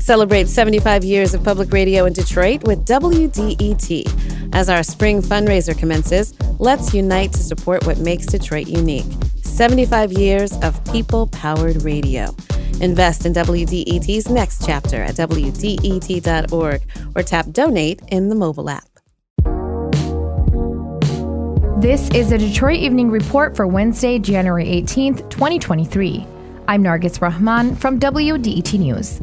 Celebrate 75 years of public radio in Detroit with WDET. As our spring fundraiser commences, let's unite to support what makes Detroit unique. 75 years of people powered radio. Invest in WDET's next chapter at WDET.org or tap donate in the mobile app. This is the Detroit Evening Report for Wednesday, January 18th, 2023. I'm Nargis Rahman from WDET News.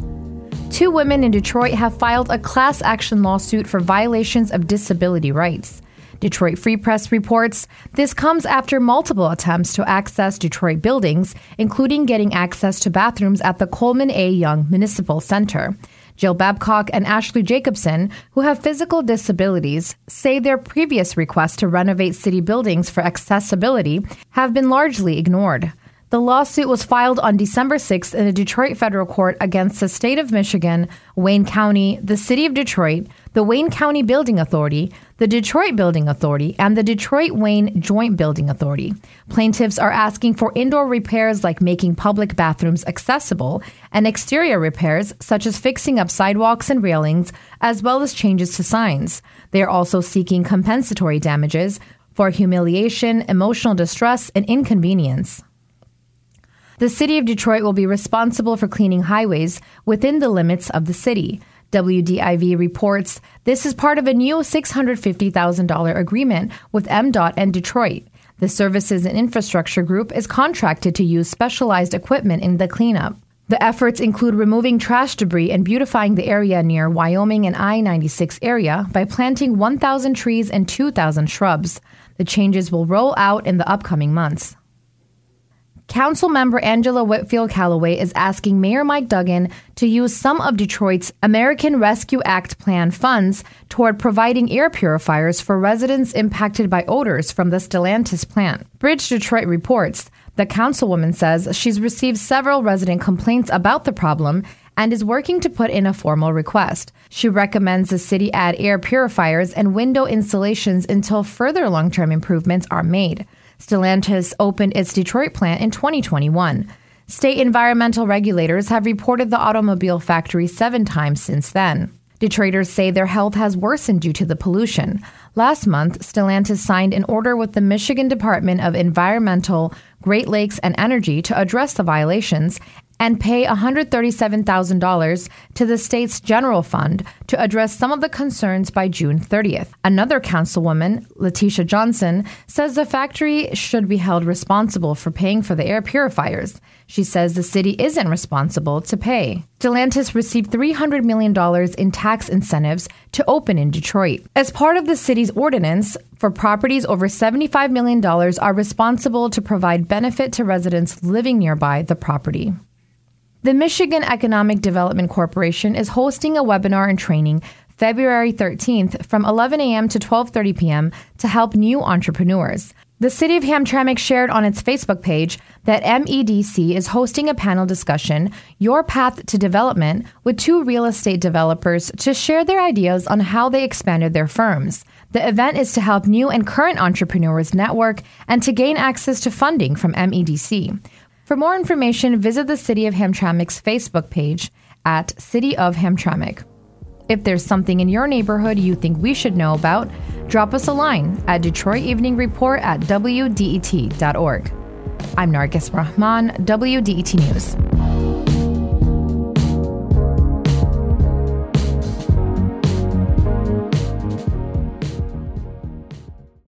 Two women in Detroit have filed a class action lawsuit for violations of disability rights. Detroit Free Press reports this comes after multiple attempts to access Detroit buildings, including getting access to bathrooms at the Coleman A. Young Municipal Center. Jill Babcock and Ashley Jacobson, who have physical disabilities, say their previous requests to renovate city buildings for accessibility have been largely ignored. The lawsuit was filed on December 6th in a Detroit federal court against the state of Michigan, Wayne County, the city of Detroit, the Wayne County Building Authority, the Detroit Building Authority, and the Detroit Wayne Joint Building Authority. Plaintiffs are asking for indoor repairs like making public bathrooms accessible and exterior repairs such as fixing up sidewalks and railings, as well as changes to signs. They are also seeking compensatory damages for humiliation, emotional distress, and inconvenience. The city of Detroit will be responsible for cleaning highways within the limits of the city. WDIV reports this is part of a new $650,000 agreement with MDOT and Detroit. The Services and Infrastructure Group is contracted to use specialized equipment in the cleanup. The efforts include removing trash debris and beautifying the area near Wyoming and I 96 area by planting 1,000 trees and 2,000 shrubs. The changes will roll out in the upcoming months. Council member Angela Whitfield Calloway is asking Mayor Mike Duggan to use some of Detroit's American Rescue Act plan funds toward providing air purifiers for residents impacted by odors from the Stellantis plant. Bridge Detroit reports the councilwoman says she's received several resident complaints about the problem and is working to put in a formal request. She recommends the city add air purifiers and window installations until further long term improvements are made. Stellantis opened its Detroit plant in 2021. State environmental regulators have reported the automobile factory seven times since then. Detroiters say their health has worsened due to the pollution. Last month, Stellantis signed an order with the Michigan Department of Environmental, Great Lakes, and Energy to address the violations and pay $137,000 to the state's general fund to address some of the concerns by June 30th. Another councilwoman, Latisha Johnson, says the factory should be held responsible for paying for the air purifiers. She says the city isn't responsible to pay. Stellantis received $300 million in tax incentives to open in Detroit. As part of the city's ordinance, for properties over $75 million are responsible to provide benefit to residents living nearby the property. The Michigan Economic Development Corporation is hosting a webinar and training February 13th from 11 a.m. to 12:30 p.m. to help new entrepreneurs. The City of Hamtramck shared on its Facebook page that MEDC is hosting a panel discussion, Your Path to Development, with two real estate developers to share their ideas on how they expanded their firms. The event is to help new and current entrepreneurs network and to gain access to funding from MEDC. For more information, visit the City of Hamtramck's Facebook page at City of Hamtramck. If there's something in your neighborhood you think we should know about, drop us a line at Detroit Evening Report at WDET.org. I'm Nargis Rahman, WDET News.